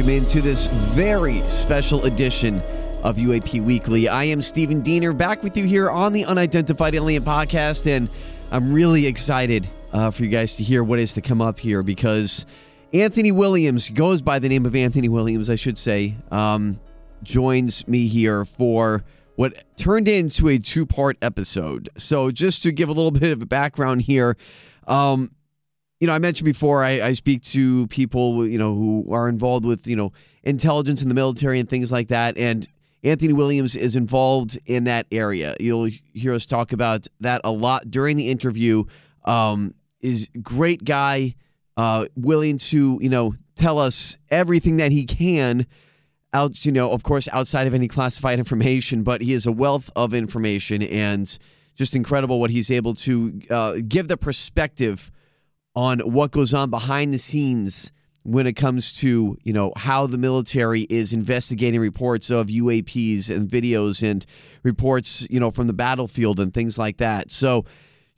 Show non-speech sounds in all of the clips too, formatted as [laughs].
Welcome into this very special edition of UAP Weekly. I am Stephen Diener back with you here on the Unidentified Alien Podcast, and I'm really excited uh, for you guys to hear what is to come up here because Anthony Williams goes by the name of Anthony Williams, I should say, um, joins me here for what turned into a two part episode. So, just to give a little bit of a background here, um, you know, I mentioned before I, I speak to people, you know, who are involved with, you know, intelligence in the military and things like that. And Anthony Williams is involved in that area. You'll hear us talk about that a lot during the interview. Um, is great guy, uh, willing to, you know, tell us everything that he can out, you know, of course, outside of any classified information, but he is a wealth of information and just incredible what he's able to uh, give the perspective on what goes on behind the scenes when it comes to you know how the military is investigating reports of UAPs and videos and reports you know from the battlefield and things like that. So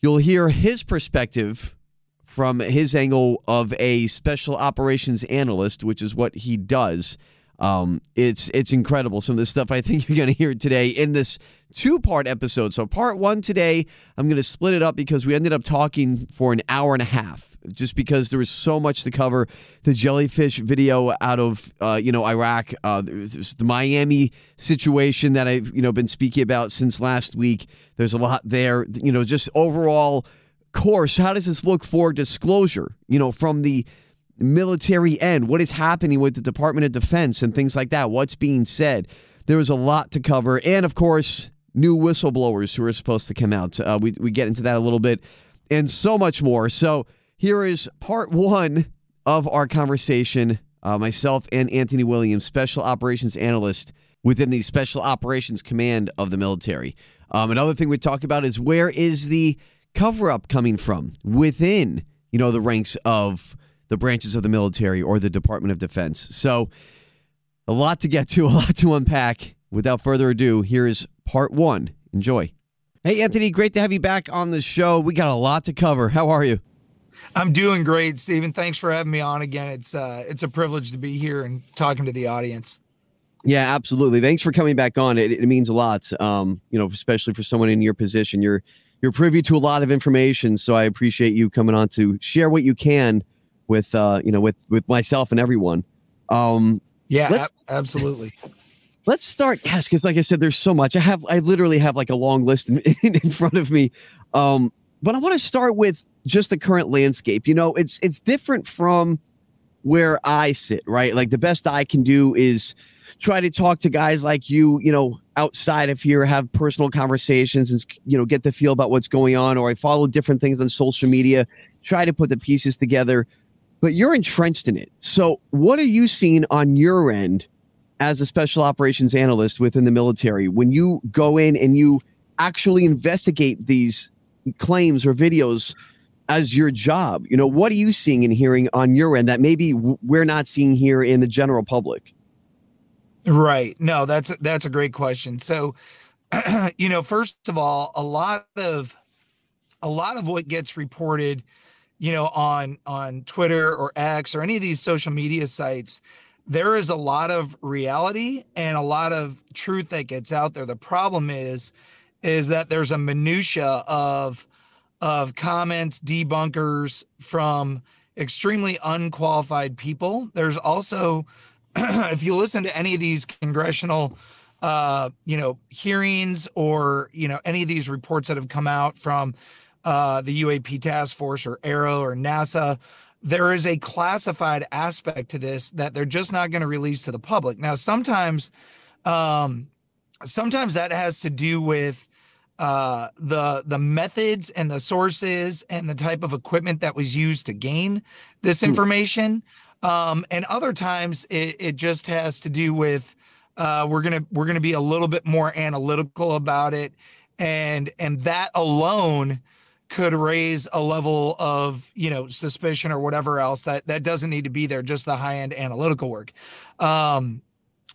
you'll hear his perspective from his angle of a special operations analyst, which is what he does. Um, it's it's incredible. Some of the stuff I think you're going to hear today in this two part episode. So part one today, I'm going to split it up because we ended up talking for an hour and a half just because there was so much to cover. The jellyfish video out of uh, you know Iraq, uh, there's the Miami situation that I've you know been speaking about since last week. There's a lot there. You know, just overall course. How does this look for disclosure? You know, from the military end, what is happening with the Department of Defense and things like that? What's being said? There was a lot to cover, and of course, new whistleblowers who are supposed to come out. Uh, we we get into that a little bit, and so much more. So here is part one of our conversation. Uh, myself and Anthony Williams, Special Operations Analyst within the Special Operations Command of the military. Um, another thing we talk about is where is the cover up coming from within, you know, the ranks of the branches of the military or the Department of Defense. So, a lot to get to, a lot to unpack. Without further ado, here is part one. Enjoy. Hey, Anthony, great to have you back on the show. We got a lot to cover. How are you? I'm doing great, Stephen. Thanks for having me on again. It's uh, it's a privilege to be here and talking to the audience. Yeah, absolutely. Thanks for coming back on. It, it means a lot. Um, you know, especially for someone in your position, you're you're privy to a lot of information. So I appreciate you coming on to share what you can with uh, you know with with myself and everyone. Um, yeah, ab- absolutely. Let's start. Yes, because like I said, there's so much. I have I literally have like a long list in, [laughs] in, in front of me. Um, but I want to start with just the current landscape. You know, it's it's different from where I sit, right? Like the best I can do is try to talk to guys like you, you know, outside of here, have personal conversations and you know, get the feel about what's going on or I follow different things on social media, try to put the pieces together. But you're entrenched in it. So, what are you seeing on your end as a special operations analyst within the military when you go in and you actually investigate these claims or videos as your job? You know, what are you seeing and hearing on your end that maybe we're not seeing here in the general public? Right. No, that's that's a great question. So, [clears throat] you know, first of all, a lot of a lot of what gets reported, you know, on on Twitter or X or any of these social media sites, there is a lot of reality and a lot of truth that gets out there. The problem is is that there's a minutia of of comments, debunkers from extremely unqualified people. There's also, [clears throat] if you listen to any of these congressional, uh, you know, hearings or you know any of these reports that have come out from uh, the UAP task force or AARO or NASA, there is a classified aspect to this that they're just not going to release to the public. Now, sometimes um, sometimes that has to do with uh, the the methods and the sources and the type of equipment that was used to gain this hmm. information. Um, and other times it, it just has to do with uh, we're gonna we're gonna be a little bit more analytical about it, and and that alone could raise a level of you know suspicion or whatever else that that doesn't need to be there. Just the high end analytical work. Um,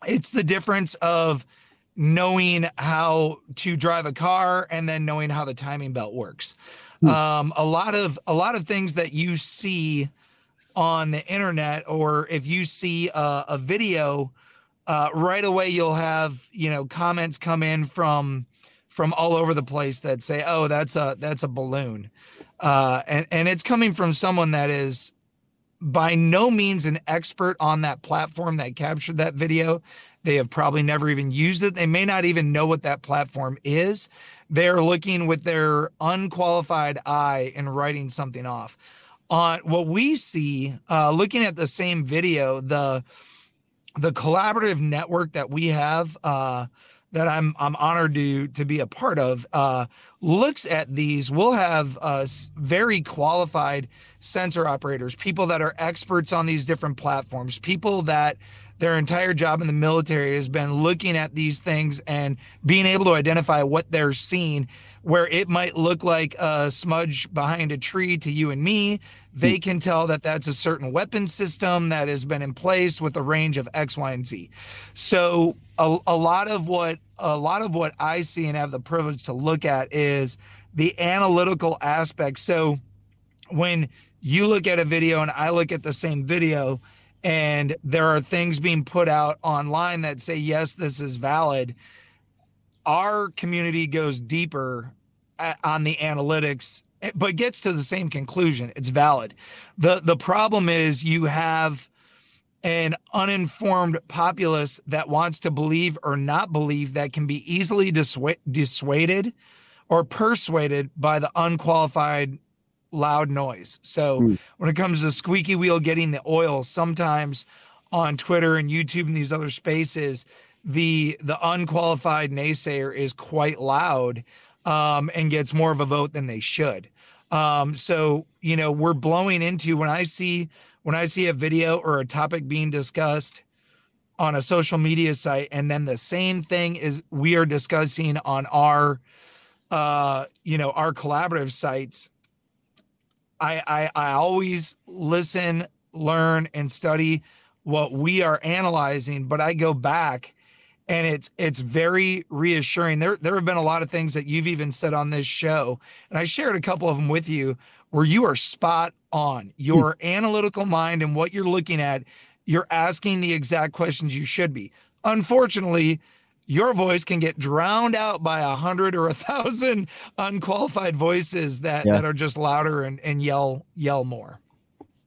it's the difference of knowing how to drive a car and then knowing how the timing belt works. Hmm. Um, a lot of a lot of things that you see on the internet, or if you see a, a video, uh, right away you'll have you know comments come in from from all over the place that say, "Oh, that's a that's a balloon," uh, and and it's coming from someone that is by no means an expert on that platform that captured that video. They have probably never even used it. They may not even know what that platform is. They're looking with their unqualified eye and writing something off. On what we see, uh, looking at the same video, the the collaborative network that we have. Uh, that I'm I'm honored to to be a part of uh, looks at these. We'll have uh, very qualified sensor operators, people that are experts on these different platforms, people that their entire job in the military has been looking at these things and being able to identify what they're seeing where it might look like a smudge behind a tree to you and me. They hmm. can tell that that's a certain weapon system that has been in place with a range of x y and z. So a, a lot of what a lot of what i see and have the privilege to look at is the analytical aspect. So when you look at a video and i look at the same video and there are things being put out online that say yes this is valid. Our community goes deeper on the analytics eh, but gets to the same conclusion. It's valid. The the problem is you have an uninformed populace that wants to believe or not believe that can be easily dissuaded or persuaded by the unqualified loud noise. So mm. when it comes to squeaky wheel getting the oil, sometimes on Twitter and YouTube and these other spaces, the the unqualified naysayer is quite loud um, and gets more of a vote than they should. Um, so you know we're blowing into when I see when I see a video or a topic being discussed on a social media site, and then the same thing is we are discussing on our uh, you know our collaborative sites I, I I always listen, learn, and study what we are analyzing, but I go back and it's it's very reassuring. There there have been a lot of things that you've even said on this show, and I shared a couple of them with you where you are spot on. Your hmm. analytical mind and what you're looking at, you're asking the exact questions you should be. Unfortunately, your voice can get drowned out by a hundred or a thousand [laughs] unqualified voices that yeah. that are just louder and, and yell yell more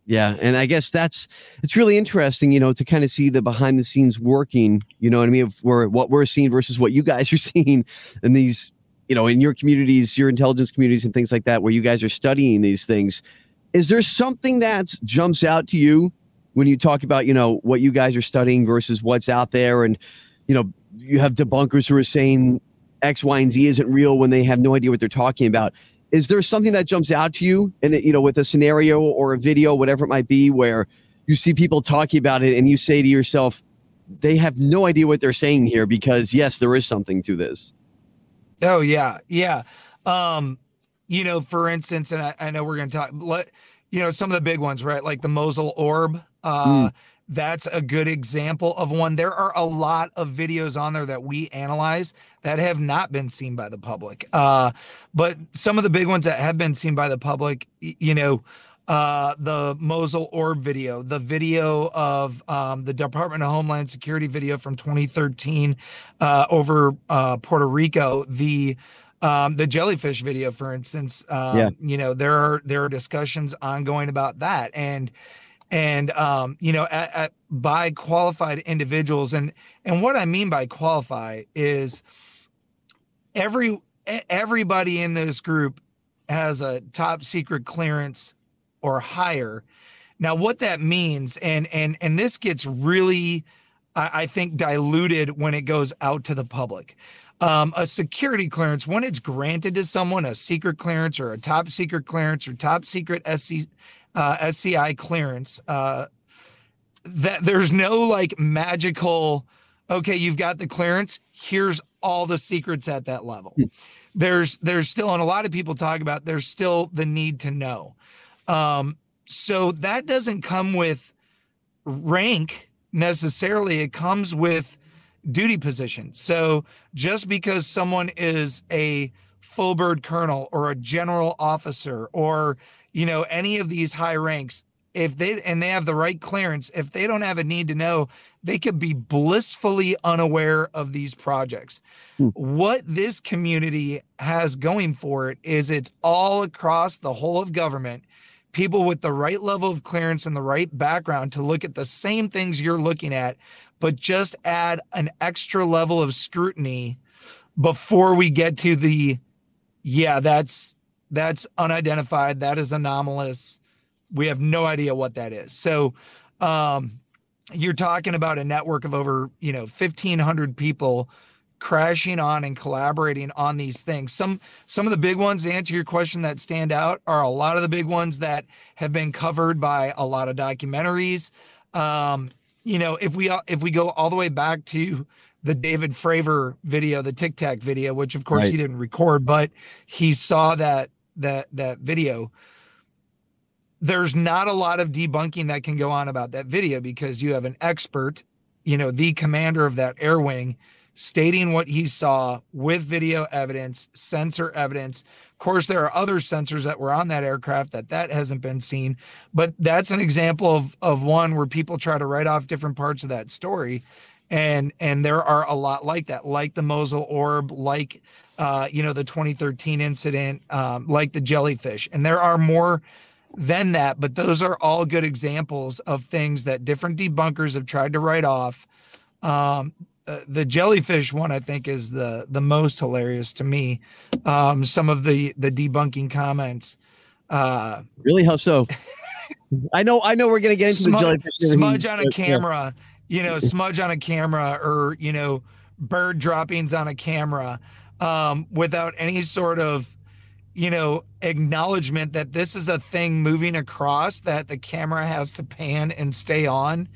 yeah and i guess that's it's really interesting you know to kind of see the behind the scenes working you know what i mean where what we're seeing versus what you guys [laughs] are seeing in these you know in your communities your intelligence communities and things like that where you guys are studying these things is there something that jumps out to you when you talk about you know what you guys are studying versus what's out there and you know you have debunkers who are saying X, Y, and Z isn't real when they have no idea what they're talking about. Is there something that jumps out to you, and you know, with a scenario or a video, whatever it might be, where you see people talking about it, and you say to yourself, "They have no idea what they're saying here," because yes, there is something to this. Oh yeah, yeah. Um, you know, for instance, and I, I know we're going to talk. Let you know some of the big ones, right? Like the Mosul Orb. Uh, mm that's a good example of one. There are a lot of videos on there that we analyze that have not been seen by the public. Uh, but some of the big ones that have been seen by the public, you know, uh, the Mosul Orb video, the video of um, the Department of Homeland Security video from 2013 uh, over uh, Puerto Rico, the um, the jellyfish video, for instance. Um, yeah. You know, there are there are discussions ongoing about that, and and um, you know at, at, by qualified individuals and and what i mean by qualify is every everybody in this group has a top secret clearance or higher now what that means and and and this gets really I, I think, diluted when it goes out to the public. Um, a security clearance, when it's granted to someone, a secret clearance or a top secret clearance or top secret SC, uh, SCI clearance, uh, that there's no like magical, okay, you've got the clearance. Here's all the secrets at that level. Hmm. There's there's still, and a lot of people talk about there's still the need to know. Um, so that doesn't come with rank necessarily. It comes with duty position. So just because someone is a full bird colonel or a general officer or you know any of these high ranks if they and they have the right clearance if they don't have a need to know they could be blissfully unaware of these projects hmm. what this community has going for it is it's all across the whole of government people with the right level of clearance and the right background to look at the same things you're looking at but just add an extra level of scrutiny before we get to the yeah that's that's unidentified that is anomalous we have no idea what that is. So um, you're talking about a network of over, you know, 1500 people crashing on and collaborating on these things. Some some of the big ones to answer your question that stand out are a lot of the big ones that have been covered by a lot of documentaries. Um, you know, if we if we go all the way back to the David Fravor video, the Tic Tac video, which of course right. he didn't record, but he saw that that that video there's not a lot of debunking that can go on about that video because you have an expert, you know, the commander of that air wing stating what he saw with video evidence, sensor evidence. Of course, there are other sensors that were on that aircraft that that hasn't been seen, but that's an example of of one where people try to write off different parts of that story. And and there are a lot like that, like the Mosul orb, like uh, you know the 2013 incident, um, like the jellyfish, and there are more than that. But those are all good examples of things that different debunkers have tried to write off. Um, uh, the jellyfish one, I think, is the the most hilarious to me. Um, some of the the debunking comments. Uh, really? How so? [laughs] I know, I know. We're gonna get into smudge, the jellyfish. Smudge on a camera, you know, smudge on a camera, or you know, bird droppings on a camera, um, without any sort of you know, acknowledgement that this is a thing moving across that the camera has to pan and stay on.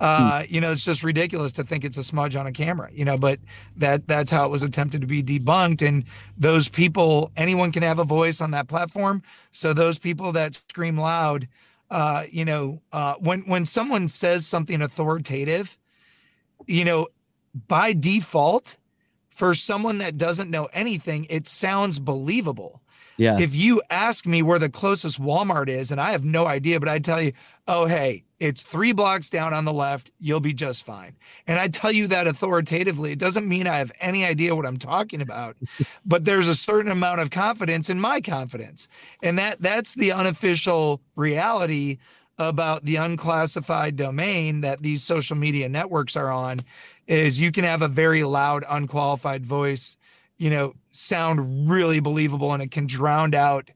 Uh, hmm. you know, it's just ridiculous to think it's a smudge on a camera, you know, but that that's how it was attempted to be debunked. And those people, anyone can have a voice on that platform. So those people that scream loud, uh, you know, uh, when when someone says something authoritative, you know, by default, for someone that doesn't know anything, it sounds believable. Yeah. If you ask me where the closest Walmart is, and I have no idea, but I tell you, oh, hey, it's three blocks down on the left, you'll be just fine. And I tell you that authoritatively. It doesn't mean I have any idea what I'm talking about, [laughs] but there's a certain amount of confidence in my confidence. And that that's the unofficial reality about the unclassified domain that these social media networks are on is you can have a very loud unqualified voice you know, sound really believable and it can drown out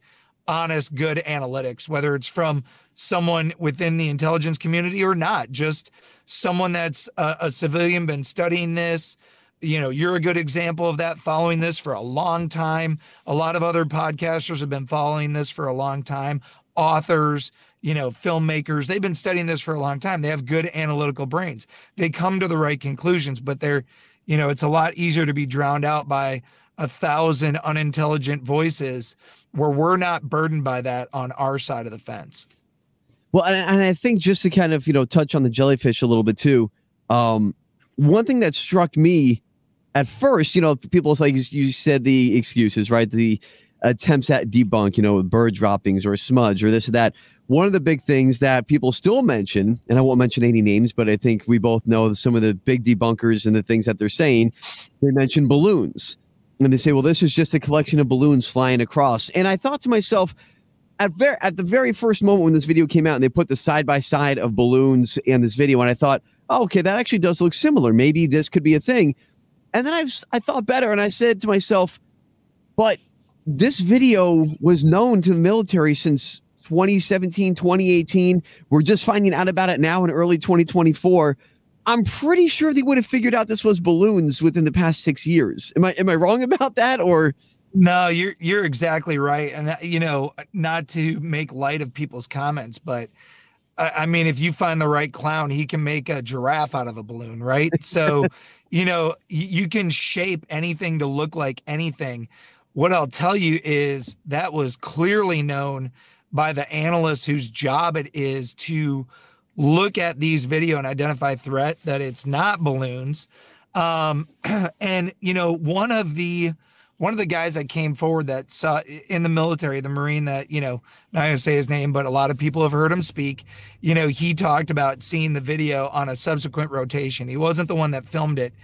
honest, good analytics, whether it's from someone within the intelligence community or not, just someone that's a, a, civilian, been studying this. You know, you're a good example of that, following this for a long time. A lot of other podcasters have been following this for a long time. Authors, you know, filmmakers, they've been studying this for a long time. They have good analytical brains. They come to the right conclusions, but they're you know, it's a lot easier to be drowned out by a thousand unintelligent voices where we're not burdened by that on our side of the fence. Well, and, I think just to kind of, you know, touch on the jellyfish a little bit too. Um, one thing that struck me at first, you know, people like you said the excuses, right? The attempts at debunk, you know, bird droppings or smudge or this or that one of the big things that people still mention, and I won't mention any names, but I think we both know some of the big debunkers and the things that they're saying, they mention balloons. And they say, well, this is just a collection of balloons flying across. And I thought to myself, at very at the very first moment when this video came out and they put the side by side of balloons in this video, and I thought, oh, okay, that actually does look similar. Maybe this could be a thing. And then I I thought better and I said to myself, but this video was known to the military since 2017, 2018. We're just finding out about it now in early 2024. I'm pretty sure they would have figured out this was balloons within the past six years. Am I am I wrong about that or? No, you're you're exactly right, and you know, not to make light of people's comments, but I mean, if you find the right clown, he can make a giraffe out of a balloon, right? So, [laughs] you know, you can shape anything to look like anything. What I'll tell you is that was clearly known by the analysts whose job it is to look at these video and identify threat that it's not balloons. Um, [clears throat] and you know, one of the one of the guys that came forward that saw in the military, the Marine that, you know, not going to say his name, but a lot of people have heard him speak. You know, he talked about seeing the video on a subsequent rotation. He wasn't the one that filmed it.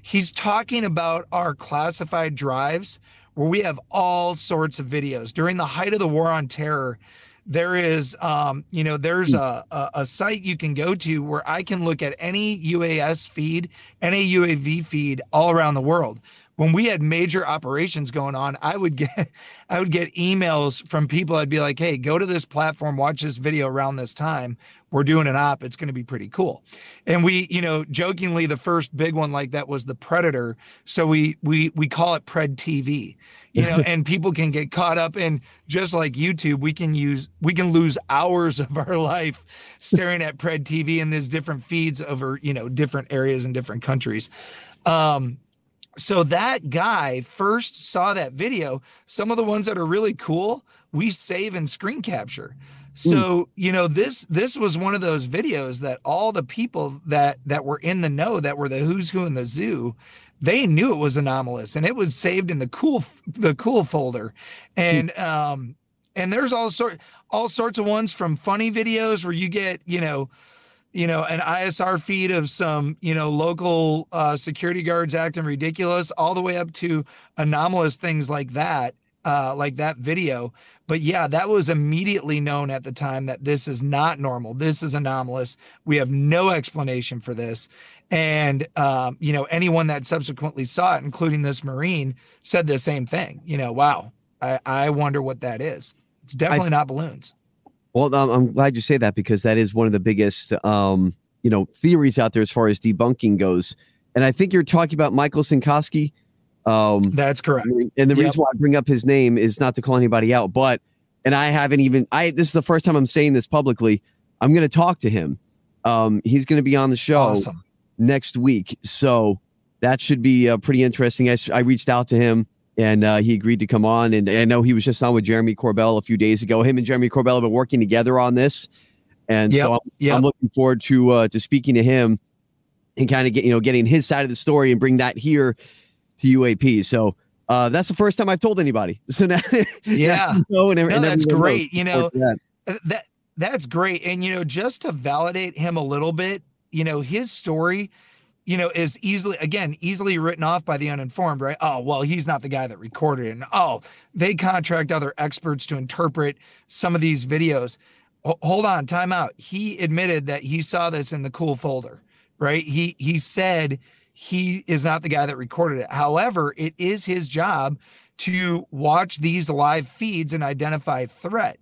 He's talking about our classified drives where we have all sorts of videos. During the height of the war on terror, there is um, you know there's a, a, a site you can go to where i can look at any uas feed any uav feed all around the world when we had major operations going on, I would get [laughs] I would get emails from people. I'd be like, "Hey, go to this platform, watch this video around this time. We're doing an op. It's going to be pretty cool." And we, you know, jokingly, the first big one like that was the Predator. So we we we call it Pred TV, you know, [laughs] and people can get caught up in just like YouTube. We can use we can lose hours [laughs] of our life staring at Pred TV and there's different feeds over you know different areas and different countries. Um, so that guy first saw that video. Some of the ones that are really cool, we save and screen capture. So, mm. you know, this this was one of those videos that all the people that that were in the know that were the who's who in the zoo, they knew it was anomalous and it was saved in the cool the cool folder. And um and there's all sort all sorts of ones from funny videos where you get, you know, you know, an ISR feed of some, you know, local uh, security guards acting ridiculous, all the way up to anomalous things like that, uh, like that video. But yeah, that was immediately known at the time that this is not normal. This is anomalous. We have no explanation for this. And, um, you know, anyone that subsequently saw it, including this Marine, said the same thing. You know, wow, I, I wonder what that is. It's definitely I, not balloons. Well, I'm glad you say that because that is one of the biggest, um, you know, theories out there as far as debunking goes. And I think you're talking about Michael Sinkoski. Um, That's correct. And the yep. reason why I bring up his name is not to call anybody out, but and I haven't even I this is the first time I'm saying this publicly. I'm going to talk to him. Um, he's going to be on the show awesome. next week, so that should be uh, pretty interesting. I, I reached out to him and uh, he agreed to come on. And I know he was just on with Jeremy Corbell a few days ago. Him and Jeremy Corbell have been working together on this, and yep, so I'm, yep. I'm, looking forward to uh, to speaking to him and kind of get you know getting his side of the story and bring that here to UAP. So. Uh, that's the first time I've told anybody. [laughs] So now, yeah, now and, no, that's great. You know, that. Uh, that that's great. And you know, just to validate him a little bit, you know, his story you know, is easily, again, easily written off by the uninformed, right? Oh, well, he's not the guy that recorded it. And oh, they contract other experts to interpret some of these videos. H- hold on, time out. He admitted that he saw this in the cool folder, right? He he said he is not the guy that recorded it. However, it is his job to watch these live feeds and identify threat.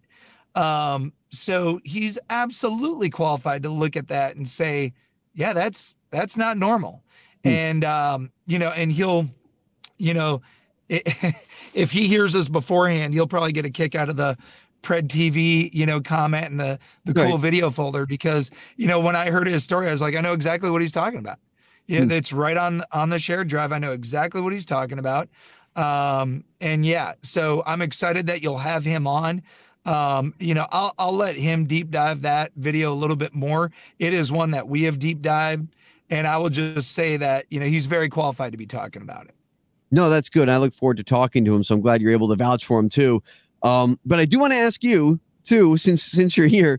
Um, so he's absolutely qualified to look at that and say, yeah, that's that's not normal. Hmm. And um, you know, and he'll, you know, it, [laughs] if he hears us beforehand, he'll probably get a kick out of the Pred TV, you know, comment in the the cool video folder because you know when I heard his story, I was like, I know exactly what he's talking about. Yeah, hmm. it's right on on the shared drive. I know exactly what he's talking about. Um, and yeah, so I'm excited that you'll have him on. Um, you know, I'll I'll let him deep dive that video a little bit more. It is one that we have deep dived, and I will just say that you know he's very qualified to be talking about it. No, that's good. I look forward to talking to him. So I'm glad you're able to vouch for him too. Um, but I do want to ask you too, since since you're here,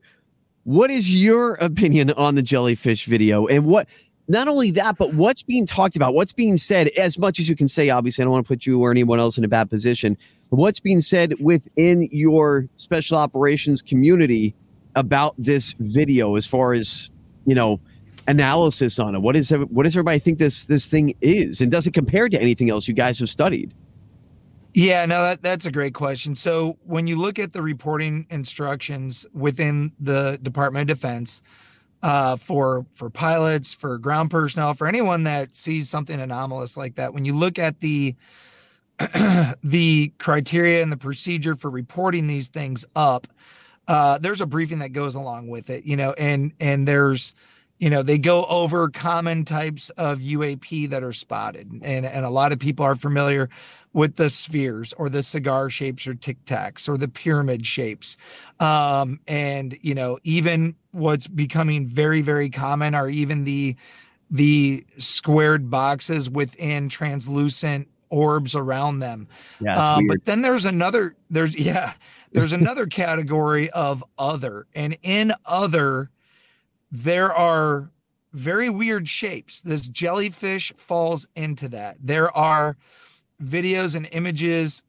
what is your opinion on the jellyfish video and what? Not only that, but what's being talked about, what's being said, as much as you can say. Obviously, I don't want to put you or anyone else in a bad position what's being said within your special operations community about this video as far as you know analysis on it? What is what does everybody think this this thing is? And does it compare to anything else you guys have studied? Yeah no that, that's a great question. So when you look at the reporting instructions within the department of defense uh, for for pilots, for ground personnel, for anyone that sees something anomalous like that. When you look at the [clears throat] the criteria and the procedure for reporting these things up, uh, there's a briefing that goes along with it, you know, and and there's you know they go over common types of UAP that are spotted, and and a lot of people are familiar with the spheres or the cigar shapes or tic tacs or the pyramid shapes, um, and you know even what's becoming very very common are even the the squared boxes within translucent orbs around them. Yeah, um, but then there's another there's [laughs] yeah there's another category of other, and in other there are very weird shapes. This jellyfish falls into that. There are videos and images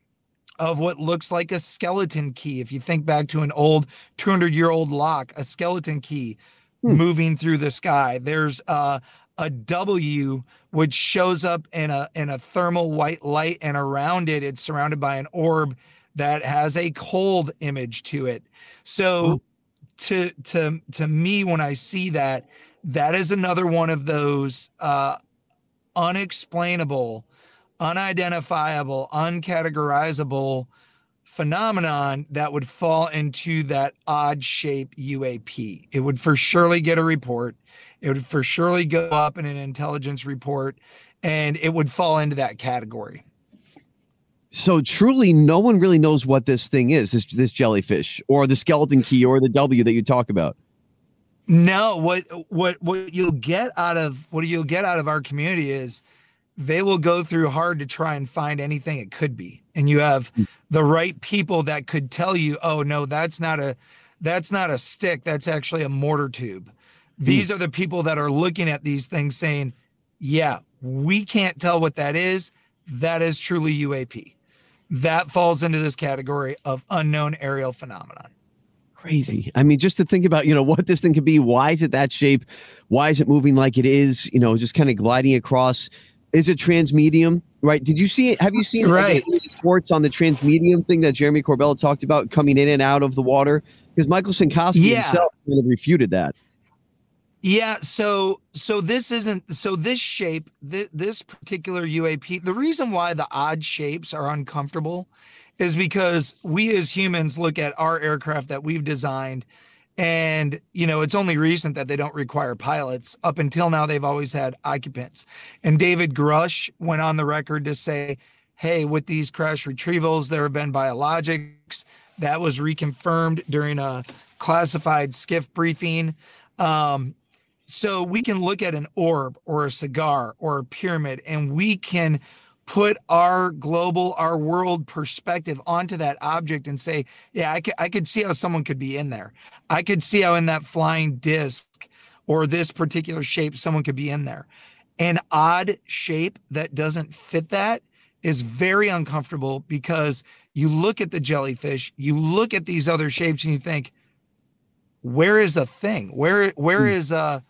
of what looks like a skeleton key. If you think back to an old 200 year old lock, a skeleton key hmm. moving through the sky. There's uh, a W which shows up in a in a thermal white light, and around it, it's surrounded by an orb that has a cold image to it. So, to to to me, when I see that, that is another one of those uh, unexplainable, unidentifiable, uncategorizable phenomenon that would fall into that odd shape UAP. It would for surely get a report. It would for surely go up in an intelligence report and it would fall into that category. So truly no one really knows what this thing is, this this jellyfish or the skeleton key or the W that you talk about. No, what what what you'll get out of what you'll get out of our community is they will go through hard to try and find anything it could be. And you have hmm. the right people that could tell you, "Oh no, that's not a that's not a stick, that's actually a mortar tube." These mm. are the people that are looking at these things saying, "Yeah, we can't tell what that is. That is truly UAP." That falls into this category of unknown aerial phenomenon crazy. I mean, just to think about, you know, what this thing could be. Why is it that shape? Why is it moving like it is? You know, just kind of gliding across is a transmedium, right? Did you see it? Have you seen right. Like, reports on the transmedium thing that Jeremy Corbella talked about coming in and out of the water? Because Michael Synkowski yeah. himself kind of refuted that. Yeah, so so this isn't so this shape th- this particular UAP the reason why the odd shapes are uncomfortable is because we as humans look at our aircraft that we've designed and, you know, it's only recent that they don't require pilots. Up until now, they've always had occupants. And David Grusch went on the record to say, hey, with these crash retrievals, there have been biologics. That was reconfirmed during a classified SCIF briefing. Um, so we can look at an orb or a cigar or a pyramid and we can put our global, our world perspective onto that object and say, yeah, I could, I could see how someone could be in there. I could see how in that flying disc or this particular shape, someone could be in there. An odd shape that doesn't fit that is very uncomfortable because you look at the jellyfish, you look at these other shapes and you think, where is a thing? Where, where hmm. is a,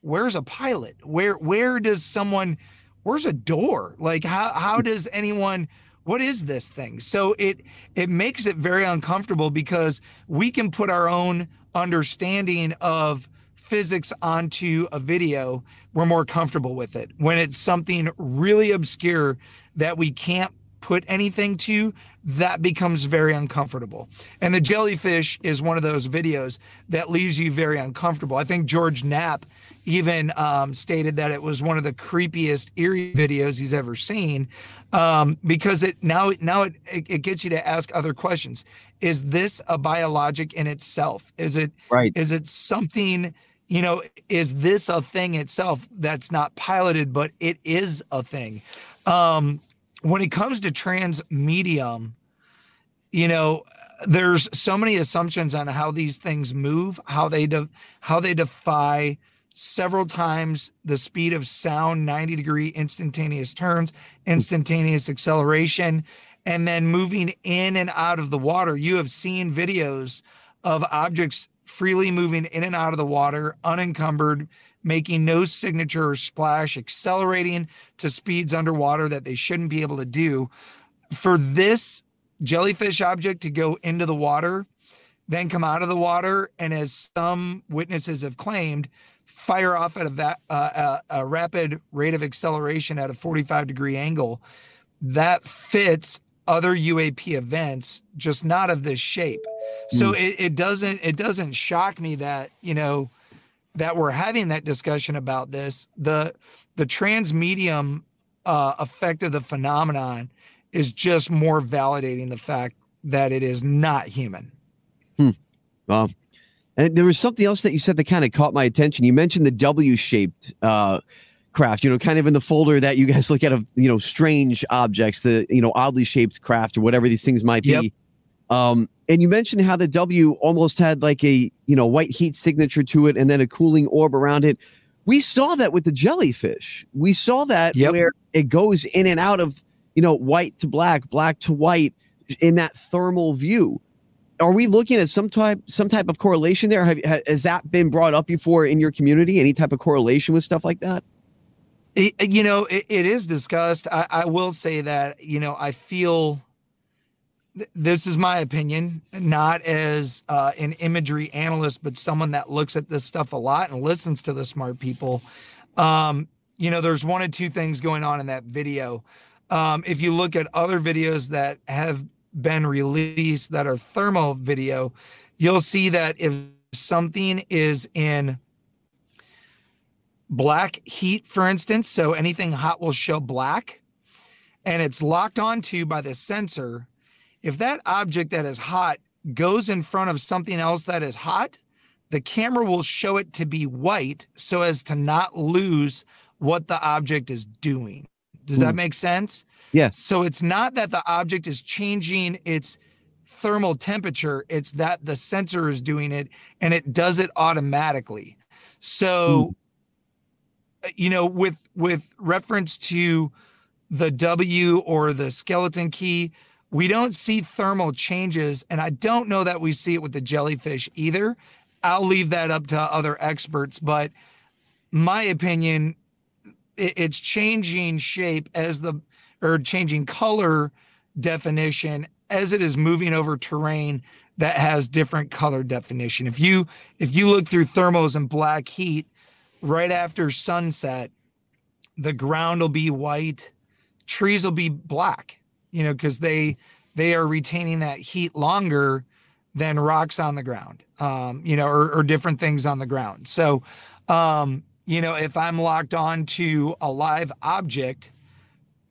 where's a pilot? Where, where does someone, where's a door? Like how how mm. does anyone what is this thing? So it it makes it very uncomfortable because we can put our own understanding of physics onto a video, we're more comfortable with it. When it's something really obscure that we can't put anything to, that becomes very uncomfortable. And the jellyfish is one of those videos that leaves you very uncomfortable. I think George Knapp even um, stated that it was one of the creepiest eerie videos he's ever seen um, because it now now it, it gets you to ask other questions. Is this a biologic in itself? Is it right? Is it something? You know, is this a thing itself that's not piloted, but it is a thing? Um, when it comes to trans medium, you know, there's so many assumptions on how these things move, how they de- how they defy several times the speed of sound, 90 degree instantaneous turns, instantaneous acceleration, and then moving in and out of the water. You have seen videos of objects freely moving in and out of the water, unencumbered, making no signature or splash, accelerating to speeds underwater that they shouldn't be able to do. For this jellyfish object to go into the water, then come out of the water, and as some witnesses have claimed, fire off at a, va- uh, a, a rapid rate of acceleration at a 45 degree angle. That fits other UAP events, just not of this shape. So it, it doesn't it doesn't shock me that you know that we're having that discussion about this. The the transmedium uh, effect of the phenomenon is just more validating the fact that it is not human. Hmm. Well, and there was something else that you said that kind of caught my attention. You mentioned the W-shaped uh, craft, you know, kind of in the folder that you guys look at of you know strange objects, the you know oddly shaped craft or whatever these things might Yep. Um, and you mentioned how the W almost had like a you know white heat signature to it, and then a cooling orb around it. We saw that with the jellyfish. We saw that Yep. where it goes in and out of you know white to black, black to white in that thermal view are we looking at some type some type of correlation there Have, has that been brought up before in your community any type of correlation with stuff like that It, you know, it, it is discussed. I, I will say that, you know, I feel this is my opinion, not as uh, an imagery analyst, but someone that looks at this stuff a lot and listens to the smart people. Um, you know, there's one of two things going on in that video. Um, if you look at other videos that have been released that are thermal video, you'll see that if something is in black heat, for instance, so anything hot will show black, and it's locked onto by the sensor. If that object that is hot goes in front of something else that is hot, the camera will show it to be white so as to not lose what the object is doing. Does that Hmm. make sense? Yes. So it's not that the object is changing its thermal temperature, it's that the sensor is doing it and it does it automatically. So uh, you know with with reference to the W or the skeleton key, we don't see thermal changes and I don't know that we see it with the jellyfish either. I'll leave that up to other experts, but my opinion it's changing shape as the or changing color definition as it is moving over terrain that has different color definition. If you if you look through thermals and black heat right after sunset, the ground will be white, trees will be black, you know, because they they are retaining that heat longer than rocks on the ground, um, you know, or, or different things on the ground. So, um, you know, if I'm locked on to a live object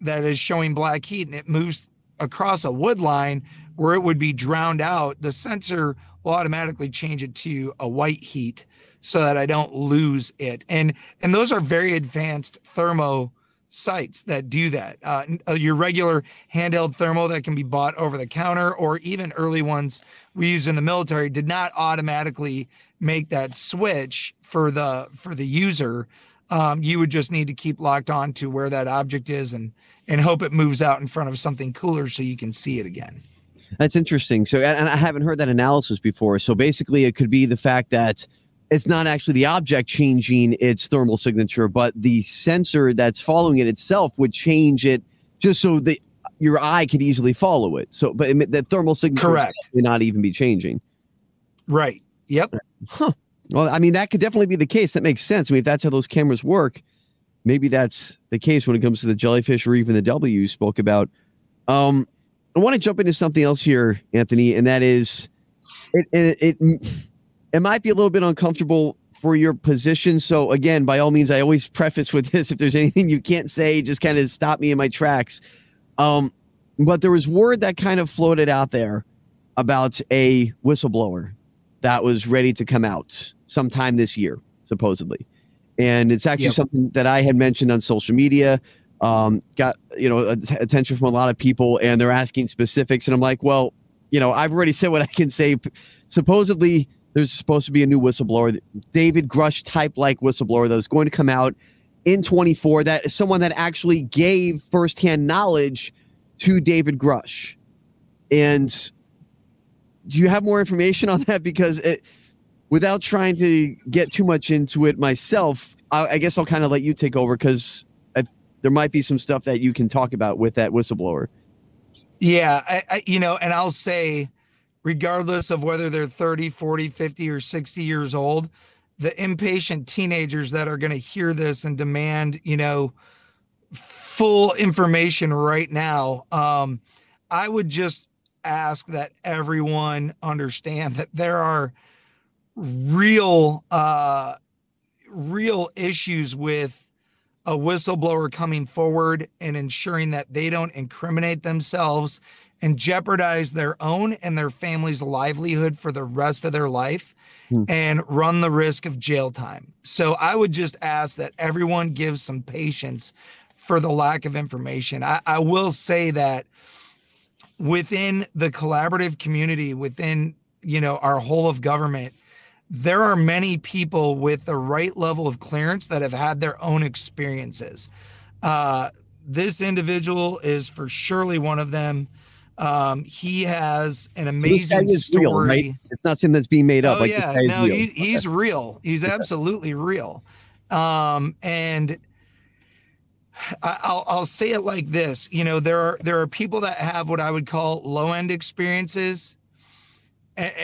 that is showing black heat and it moves across a wood line where it would be drowned out, the sensor will automatically change it to a white heat so that I don't lose it. And and those are very advanced thermo sights that do that. Uh, uh, your regular handheld thermal that can be bought over the counter, or even early ones we use in the military, did not automatically make that switch for the for the user. Um, you would just need to keep locked on to where that object is and and hope it moves out in front of something cooler so you can see it again. That's interesting. So, and and I haven't heard that analysis before. So, basically, it could be the fact that it's not actually the object changing its thermal signature, but the sensor that's following it itself would change it just so that your eye could easily follow it. So, but it- the thermal signature Correct. may not even be changing. Right. Yep. Huh. Well, I mean, that could definitely be the case. That makes sense. I mean, if that's how those cameras work, maybe that's the case when it comes to the jellyfish or even the W you spoke about. Um, I want to jump into something else here, Anthony, and that is it, it, it, it might be a little bit uncomfortable for your position. So, again, by all means, I always preface with this if there's anything you can't say, just kind of stop me in my tracks. Um, but there was word that kind of floated out there about a whistleblower that was ready to come out sometime this year, supposedly. And it's actually Yep. something that I had mentioned on social media. Um, got you know attention from a lot of people, and they're asking specifics. And I'm like, well, you know, I've already said what I can say. Supposedly, there's supposed to be a new whistleblower, David Grusch type like whistleblower that was going to come out in 24. That is someone that actually gave firsthand knowledge to David Grusch. And do you have more information on that? Because it, without trying to get too much into it myself, I, I guess I'll kind of let you take over because there might be some stuff that you can talk about with that whistleblower. Yeah, I, I, you know, and I'll say regardless of whether they're 30, 40, 50, or 60 years old, the impatient teenagers that are going to hear this and demand, you know, full information right now. Um, I would just ask that everyone understand that there are real, uh, real issues with a whistleblower coming forward and ensuring that they don't incriminate themselves and jeopardize their own and their family's livelihood for the rest of their life hmm. and run the risk of jail time. So I would just ask that everyone gives some patience for the lack of information. I, I will say that within the collaborative community, within you know our whole of government, there are many people with the right level of clearance that have had their own experiences. Uh, this individual is for surely one of them. Um, he has an amazing story. Real, right? It's not something that's being made up. Oh like yeah, no, real. He, he's real. He's absolutely real. Um, and I'll I'll say it like this. You know, there are there are people that have what I would call low end experiences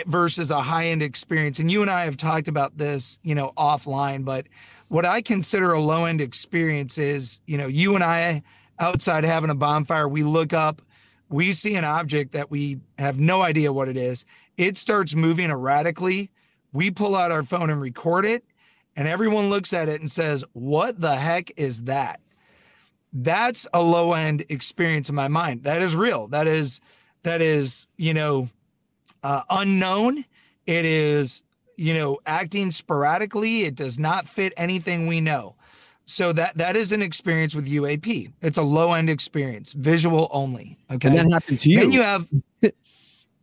versus a high end experience. And you and I have talked about this, you know, offline. But what I consider a low end experience is, you know, you and I outside having a bonfire, we look up we see an object that we have no idea what it is. It starts moving erratically. We pull out our phone and record it, and everyone looks at it and says, What the heck is that? That's a low end experience in my mind. That is real. That is, that is, you know, uh, unknown. It is, you know, acting sporadically. It does not fit anything we know. So that that is an experience with UAP. It's a low end experience, visual only. Okay, and that happened to you. Then you have [laughs]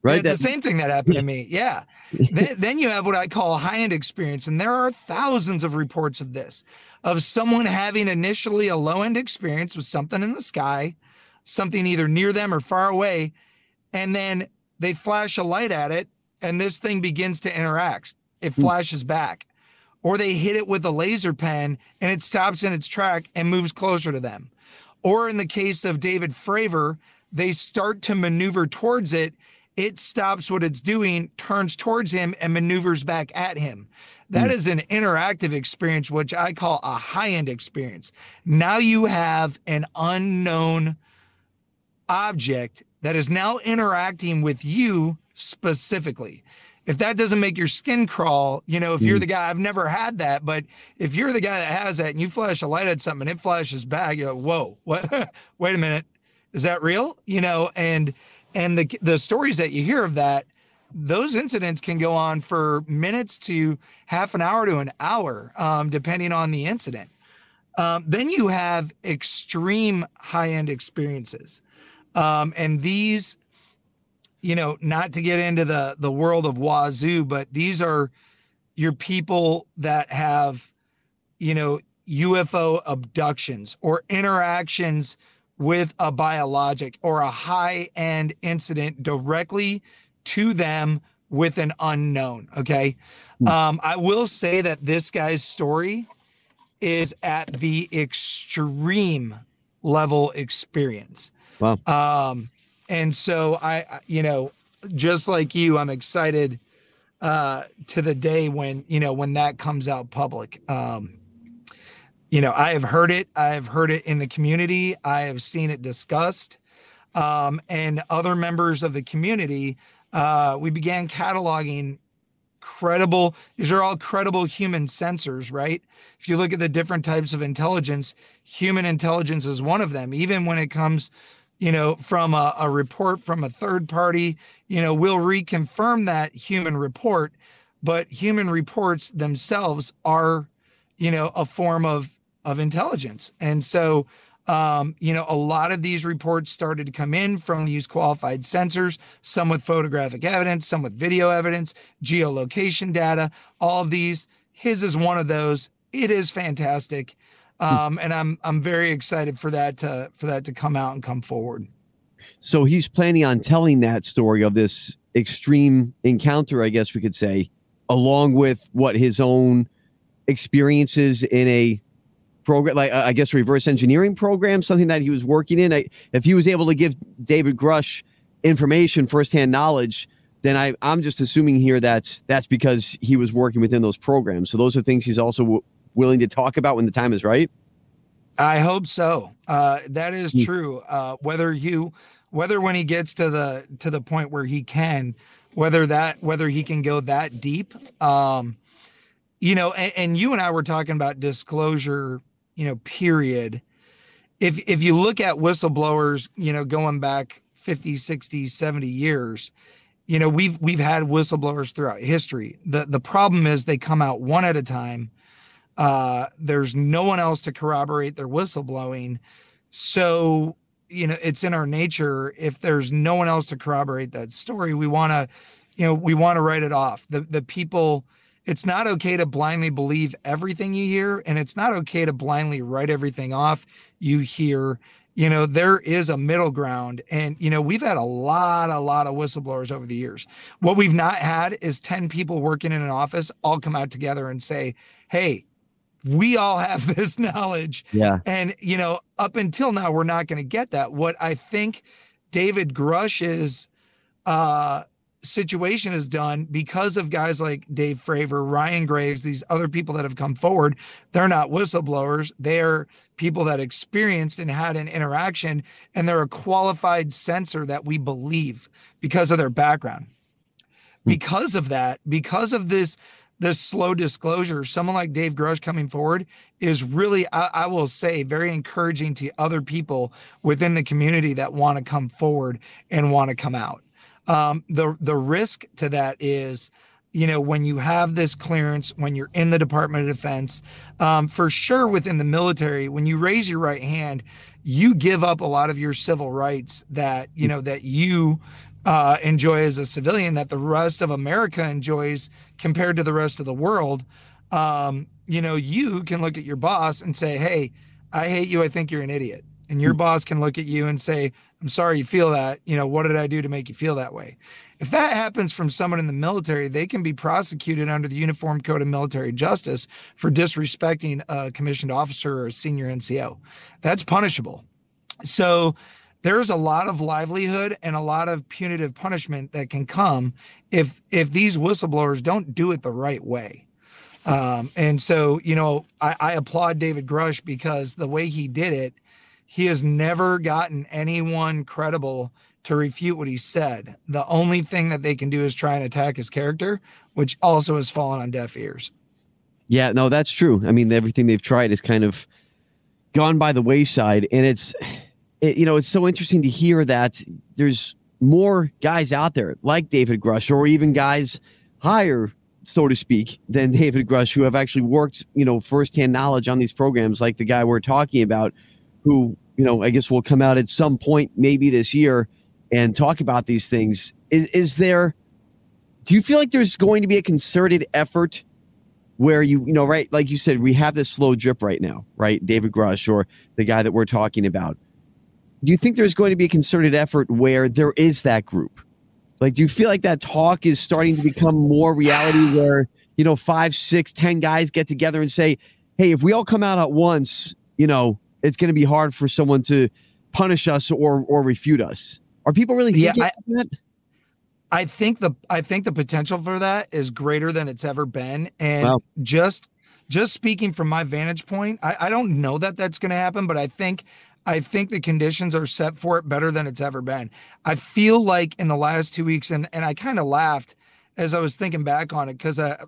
right. It's that, the same thing that happened to me. [laughs] Yeah. then, then you have what I call a high end experience, and there are thousands of reports of this, of someone having initially a low end experience with something in the sky, something either near them or far away, and then they flash a light at it, and this thing begins to interact. It hmm. flashes back or they hit it with a laser pen and it stops in its track and moves closer to them. Or in the case of David Fravor, they start to maneuver towards it. It stops what it's doing, turns towards him, and maneuvers back at him. That mm. is an interactive experience, which I call a high end experience. Now you have an unknown object that is now interacting with you specifically if that doesn't make your skin crawl, you know, if you're mm. the guy, I've never had that, but if you're the guy that has that and you flash a light at something and it flashes back, you go, whoa, what? [laughs] Wait a minute, is that real? You know, and and the the stories that you hear of that, those incidents can go on for minutes to half an hour to an hour, um, depending on the incident. Um, then you have extreme high end experiences, um, and these you know, not to get into the the world of wazoo, but these are your people that have, you know, UFO abductions or interactions with a biologic or a high end incident directly to them with an unknown. Okay. Hmm. Um, I will say that this guy's story is at the extreme level experience. Wow. Um, and so I, you know, just like you, I'm excited uh, to the day when you know when that comes out public. Um, you know, I have heard it. I have heard it in the community. I have seen it discussed, um, and other members of the community. Uh, we began cataloging credible these are all credible human sensors right if you look at the different types of intelligence human intelligence is one of them even when it comes you know, from a, a, report from a third party, you know, we'll reconfirm that human report, but human reports themselves are, you know, a form of of intelligence. And so, um, you know, a lot of these reports started to come in from these qualified sensors, some with photographic evidence, some with video evidence, geolocation data, all of these. His is one of those. It is fantastic. Um, and I'm I'm very excited for that to for that to come out and come forward. So he's planning on telling that story of this extreme encounter, I guess we could say, along with what his own experiences in a program, like I guess reverse engineering program, something that he was working in. I, if he was able to give David Grusch information, firsthand knowledge then I, I'm just assuming here that that's because he was working within those programs. So those are things he's also w- willing to talk about when the time is right. I hope so. Uh, that is hmm. true. Uh, whether you, whether when he gets to the to the point where he can, whether that whether he can go that deep, um, you know, and, and you and I were talking about disclosure, you know, period. If if you look at whistleblowers, you know, going back 50, 60, 70 years, you know, we've we've had whistleblowers throughout history. The the problem is they come out one at a time. Uh, there's no one else to corroborate their whistleblowing. So, you know, it's in our nature. If there's no one else to corroborate that story, we want to, you know, we want to write it off. The the people, it's not okay to blindly believe everything you hear, and it's not okay to blindly write everything off you hear you know there is a middle ground and you know we've had a lot a lot of whistleblowers over the years what we've not had is 10 people working in an office all come out together and say hey we all have [laughs] this knowledge yeah and you know up until now we're not going to get that what i think david grusch's uh situation is done because of guys like Dave Fravor, Ryan Graves, these other people that have come forward. They're not whistleblowers. They're people that experienced and had an interaction, and they're a qualified sensor that we believe because of their background. Hmm. Because of that, because of this this slow disclosure, someone like Dave Grusch coming forward is really, I, I, will say, very encouraging to other people within the community that want to come forward and want to come out. Um, the the risk to that is, you know, when you have this clearance, when you're in the Department of Defense, um, for sure within the military, when you raise your right hand, you give up a lot of your civil rights that you know that you uh, enjoy as a civilian, that the rest of America enjoys compared to the rest of the world. Um, you know, you can look at your boss and say, "Hey, I hate you. I think you're an idiot." And your hmm. boss can look at you and say, I'm sorry you feel that. You know, what did I do to make you feel that way? If that happens from someone in the military, they can be prosecuted under the Uniform Code of Military Justice for disrespecting a commissioned officer or a senior NCO. That's punishable. So there's a lot of livelihood and a lot of punitive punishment that can come if if these whistleblowers don't do it the right way. Um, and so, you know, I, I applaud David Grusch because the way he did it he has never gotten anyone credible to refute what he said. The only thing that they can do is try and attack his character, which also has fallen on deaf ears. Yeah, no, that's true. I mean, everything they've tried has kind of gone by the wayside, and it's, it, you know, it's so interesting to hear that there's more guys out there like David Grusch, or even guys higher, so to speak, than [laughs] David Grusch, who have actually worked, you know, firsthand knowledge on these programs, like the guy we're talking about, who you know, I guess will come out at some point maybe this year and talk about these things. Is, is there, do you feel like there's going to be a concerted effort where you, you know, right, like you said, we have this slow drip right now, right? David Grusch or the guy that we're talking about. Do you think there's going to be a concerted effort where there is that group? Like, do you feel like that talk is starting to become more reality where, you know, five, six, ten guys get together and say, hey, if we all come out at once, you know, it's going to be hard for someone to punish us or or refute us. Are people really yeah, I, that? I think the I think the potential for that is greater than it's ever been, and wow. just just speaking from my vantage point, I, I don't know that that's going to happen, but I think I think the conditions are set for it better than it's ever been. I feel like in the last two weeks, and and I kind of laughed as I was thinking back on it because uh,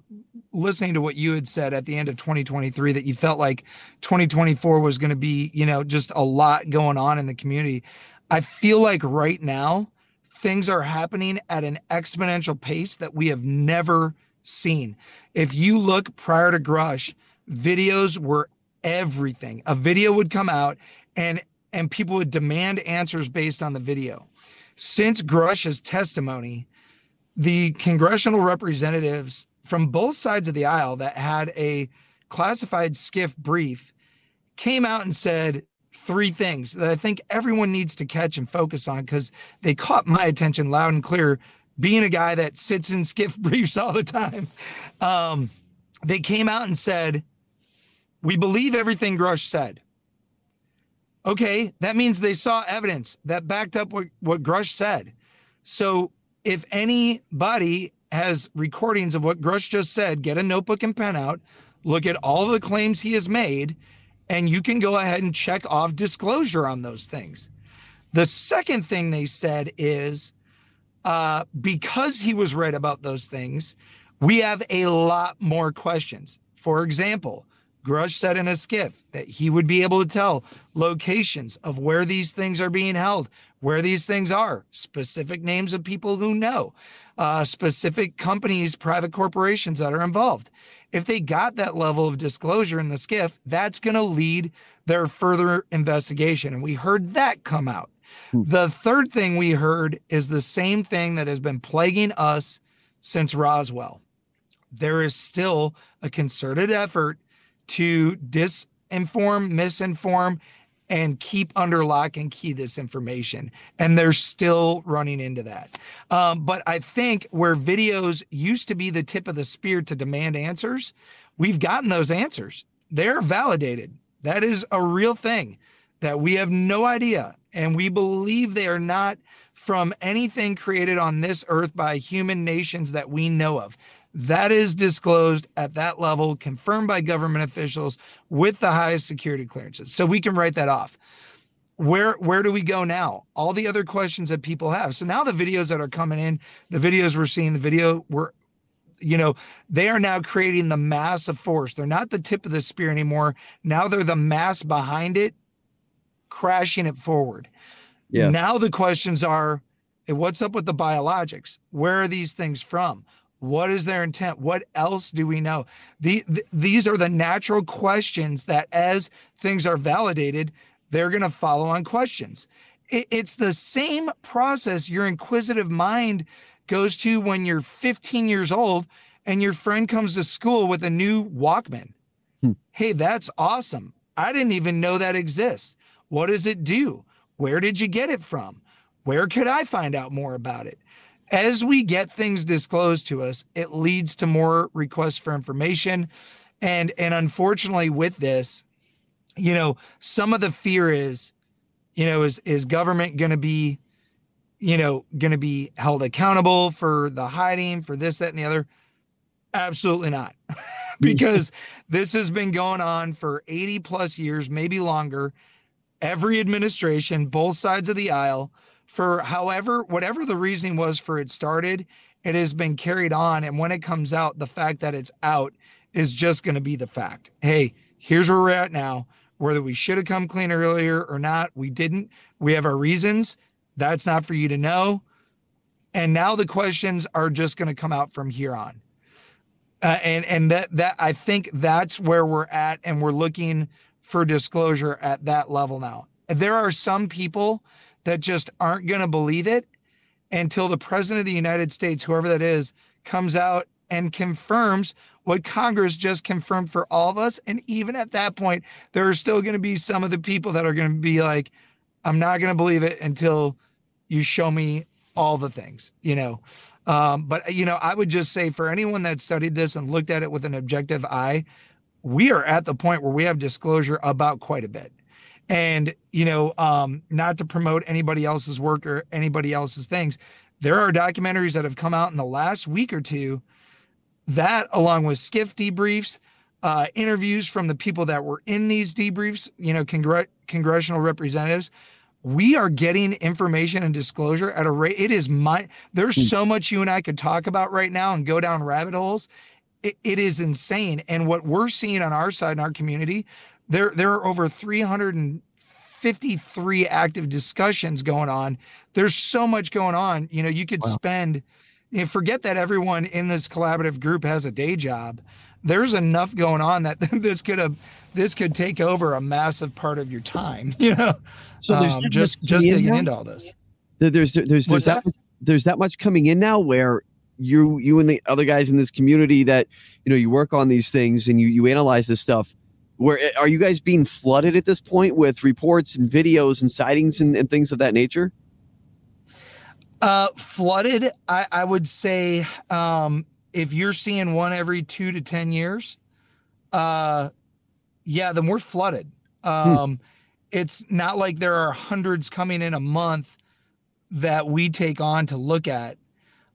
listening to what you had said at the end of 2023 that you felt like 2024 was going to be, you know, just a lot going on in the community. I feel like right now things are happening at an exponential pace that we have never seen. If you look prior to Grusch, videos were everything. A video would come out and and people would demand answers based on the video. Since Grusch's testimony, the congressional representatives from both sides of the aisle that had a classified SCIF brief came out and said three things that I think everyone needs to catch and focus on because they caught my attention loud and clear. Being a guy that sits in SCIF [laughs] briefs all the time, um, they came out and said, We believe everything Grush said. Okay, that means they saw evidence that backed up what, what Grusch said. So if anybody has recordings of what Grusch just said, get a notebook and pen out, look at all the claims he has made, and you can go ahead and check off disclosure on those things. The second thing they said is uh, because he was right about those things, we have a lot more questions. For example, Grusch said in a SCIF that he would be able to tell locations of where these things are being held, where these things are, specific names of people who know, uh, specific companies, private corporations that are involved. If they got that level of disclosure in the SCIF, that's going to lead their further investigation. And we heard that come out. Hmm. The third thing we heard is the same thing that has been plaguing us since Roswell. There is still a concerted effort to disinform, misinform, and keep under lock and key this information. And they're still running into that. Um, but I think where videos used to be the tip of the spear to demand answers, we've gotten those answers. They're validated. That is a real thing that we have no idea. And we believe they are not from anything created on this earth by human nations that we know of. That is disclosed at that level, confirmed by government officials with the highest security clearances. So we can write that off. Where where do we go now? All the other questions that people have. So now the videos that are coming in, the videos we're seeing, the video we're you know, they are now creating the mass of force. They're not the tip of the spear anymore. Now they're the mass behind it, crashing it forward. Yeah. Now the questions are what's up with the biologics? Where are these things from? What is their intent? What else do we know? The, the, these are the natural questions that, as things are validated, they're going to follow on questions. It, it's the same process your inquisitive mind goes to when you're 15 years old and your friend comes to school with a new Walkman. Hmm. Hey, that's awesome. I didn't even know that exists. What does it do? Where did you get it from? Where could I find out more about it? As we get things disclosed to us, it leads to more requests for information. And and unfortunately with this, you know, some of the fear is, you know, is is government going to be, you know, going to be held accountable for the hiding, for this, that, and the other? Absolutely not. [laughs] Mm. because this has been going on for 80 plus years, maybe longer. Every administration, both sides of the aisle, for however, whatever the reasoning was for it started, it has been carried on. And when it comes out, the fact that it's out is just going to be the fact. Hey, here's where we're at now. Whether we should have come clean earlier or not, we didn't. We have our reasons. That's not for you to know. And now the questions are just going to come out from here on. Uh, and and that that I think that's where we're at, and we're looking for disclosure at that level now. There are some people that just aren't going to believe it until the president of the United States, whoever that is, comes out and confirms what Congress just confirmed for all of us. And even at that point, there are still going to be some of the people that are going to be like, I'm not going to believe it until you show me all the things, you know. Um, but, you know, I would just say for anyone that studied this and looked at it with an objective eye, we are at the point where we have disclosure about quite a bit. And, you know, um, not to promote anybody else's work or anybody else's things, there are documentaries that have come out in the last week or two that, along with SCIF debriefs, uh, interviews from the people that were in these debriefs, you know, congr- congressional representatives, we are getting information and disclosure at a rate. It is my, there's hmm. so much you and I could talk about right now and go down rabbit holes. it, it is insane. And what we're seeing on our side in our community, there there are over 353 active discussions going on. There's so much going on. You know, you could wow. spend you know, forget that everyone in this collaborative group has a day job. There's enough going on that [laughs] this could have this could take over a massive part of your time, [laughs] you know. So there's um, just just digging into all this. There's there's there's that? that there's that much coming in now where you you and the other guys in this community that you know you work on these things and you you analyze this stuff where eh, are you guys being flooded at this point with reports and videos and sightings and, and things of that nature? Uh, flooded, I, I would say, um, if you're seeing one every two to 10 years, uh, yeah, then we're flooded. Hmm. Um, hmm. It's not like there are hundreds coming in a month that we take on to look at.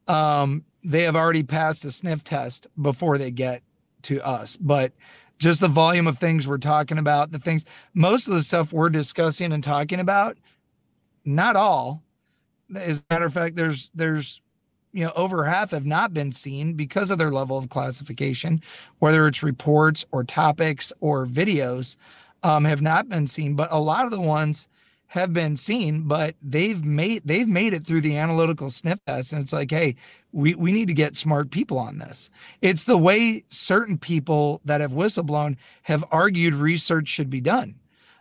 um, they have already passed a sniff test before they get to us. But just the volume of things we're talking about, the things, most of the stuff we're discussing and talking about, not all. As a matter of fact, there's there's you know over half have not been seen because of their level of classification, whether it's reports or topics or videos, um, have not been seen. But a lot of the ones have been seen, but they've made they've made it through the analytical sniff test. And it's like, hey, we, we need to get smart people on this. It's the way certain people that have whistleblown have argued research should be done.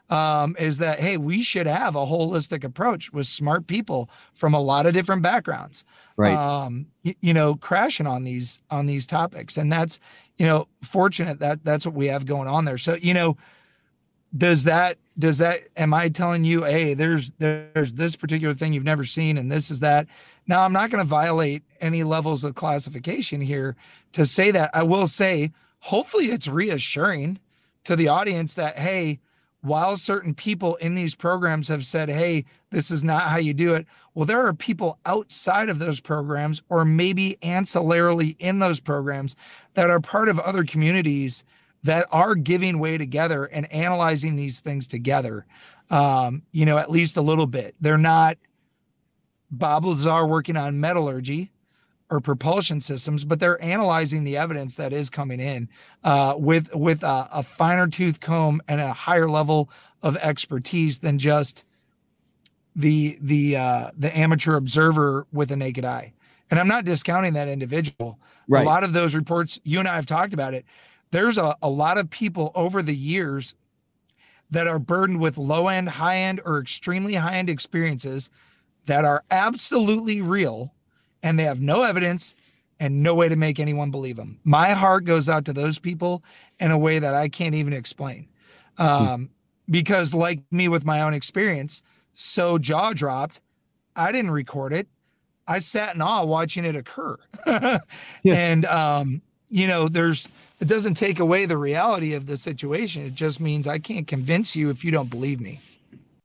Um, is that hey, we should have a holistic approach with smart people from a lot of different backgrounds, right? Um, you, you know, crashing on these on these topics, and that's you know fortunate that that's what we have going on there. So you know, does that does that am i telling you hey there's there's this particular thing you've never seen and this is that? Now i'm not going to violate any levels of classification here to say that. I will say hopefully it's reassuring to the audience that hey while certain people in these programs have said hey this is not how you do it well there are people outside of those programs or maybe ancillarily in those programs that are part of other communities that are giving way together and analyzing these things together, um, you know, at least a little bit. They're not Bob Lazar working on metallurgy or propulsion systems, but they're analyzing the evidence that is coming in uh, with with a, a, finer tooth comb and a higher level of expertise than just the the uh, the amateur observer with a naked eye. And I'm not discounting that individual. Right. A lot of those reports, you and I have talked about it there's a, a lot of people over the years that are burdened with low end, high end, or extremely high end experiences that are absolutely real and they have no evidence and no way to make anyone believe them. My heart goes out to those people in a way that I can't even explain. Um, because, like me with my own experience, so jaw dropped, I didn't record it. I sat in awe watching it occur. [laughs] yeah. And, um, you know, there's it doesn't take away the reality of the situation. It just means I can't convince you if you don't believe me.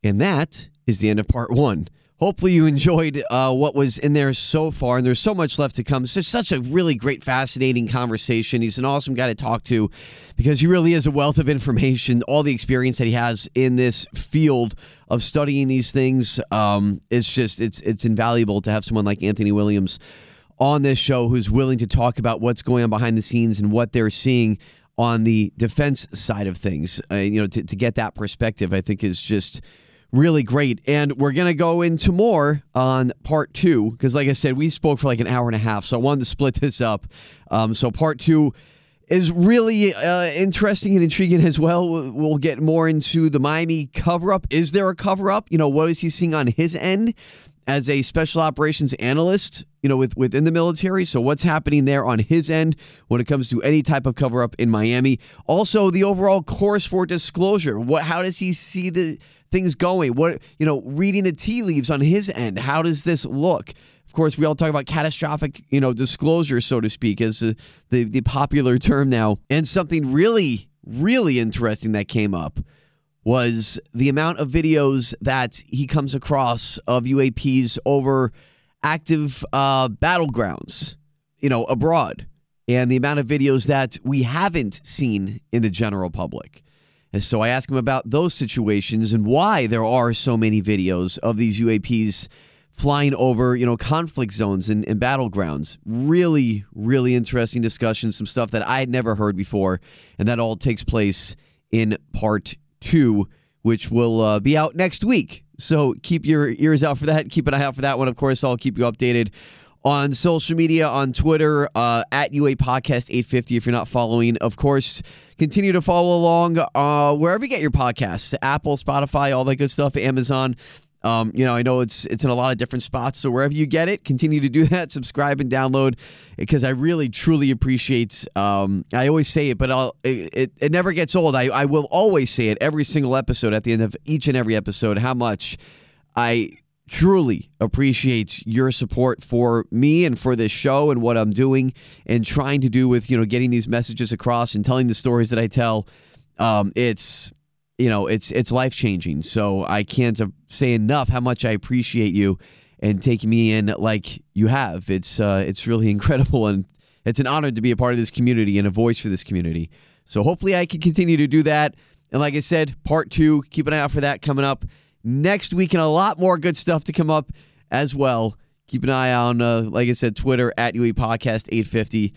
And that is the end of part one. Hopefully, you enjoyed uh, what was in there so far, and there's so much left to come. It's such a really great, fascinating conversation. He's an awesome guy to talk to because he really is a wealth of information. All the experience that he has in this field of studying these things, um, it's just it's it's invaluable to have someone like Anthony Williams on this show who's willing to talk about what's going on behind the scenes and what they're seeing on the defense side of things. Uh, you know, to, to get that perspective, I think is just really great. And we're going to go into more on part two because, like I said, we spoke for like an hour and a half. So I wanted to split this up. Um, so part two is really uh, interesting and intriguing as well. We'll get more into the Miami cover up. Is there a cover up? You know, what is he seeing on his end? as a special operations analyst, you know, with within the military. So what's happening there on his end when it comes to any type of cover up in Miami? Also, the overall course for disclosure. What how does he see the things going? What you know, reading the tea leaves on his end. How does this look? Of course, we all talk about catastrophic, you know, disclosure, so to speak, as the, the, the popular term now. And something really, really interesting that came up was the amount of videos that he comes across of UAPs over active uh, battlegrounds, you know, abroad, and the amount of videos that we haven't seen in the general public. And so I asked him about those situations and why there are so many videos of these UAPs flying over, you know, conflict zones and, and battlegrounds. Really, really interesting discussion, some stuff that I had never heard before, and that all takes place in part 2, which will uh, be out next week. So keep your ears out for that. Keep an eye out for that one. Of course, I'll keep you updated on social media, on Twitter, uh, at UA Podcast 850 if you're not following. Of course, continue to follow along uh, wherever you get your podcasts Apple, Spotify, all that good stuff, Amazon. Um, you know, I know it's it's in a lot of different spots, so wherever you get it, continue to do [laughs] that. Subscribe and download because I really truly appreciate. Um, I always say it, but I'll it, it, never gets old. I I will always say it every single episode at the end of each and every episode. How much I truly appreciate your support for me and for this show and what I'm doing and trying to do with you know getting these messages across and telling the stories that I tell. Um, it's you know, it's it's life changing. So I can't say enough how much I appreciate you and taking me in like you have. It's uh, it's really [laughs] incredible, and it's an honor to be a part of this community and a voice for this community. So hopefully, I can continue to do that. And like I said, part two, keep an eye out for that coming up next week, and a lot more good stuff to come up as well. Keep an eye on, uh, like I said, Twitter at UE Podcast 850.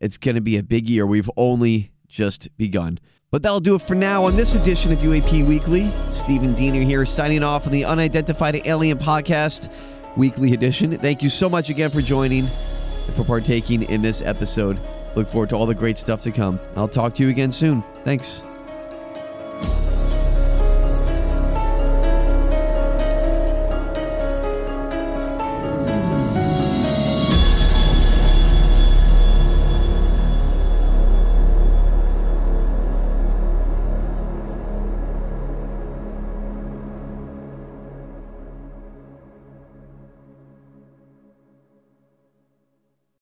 It's going to be a big year. We've only just begun. But that'll do it for now on this edition of UAP Weekly. Stephen Diener here, signing off on the Unidentified Alien Podcast Weekly Edition. Thank you so much again for joining and for partaking in this episode. Look forward to all the great stuff to come. I'll talk to you again soon. Thanks.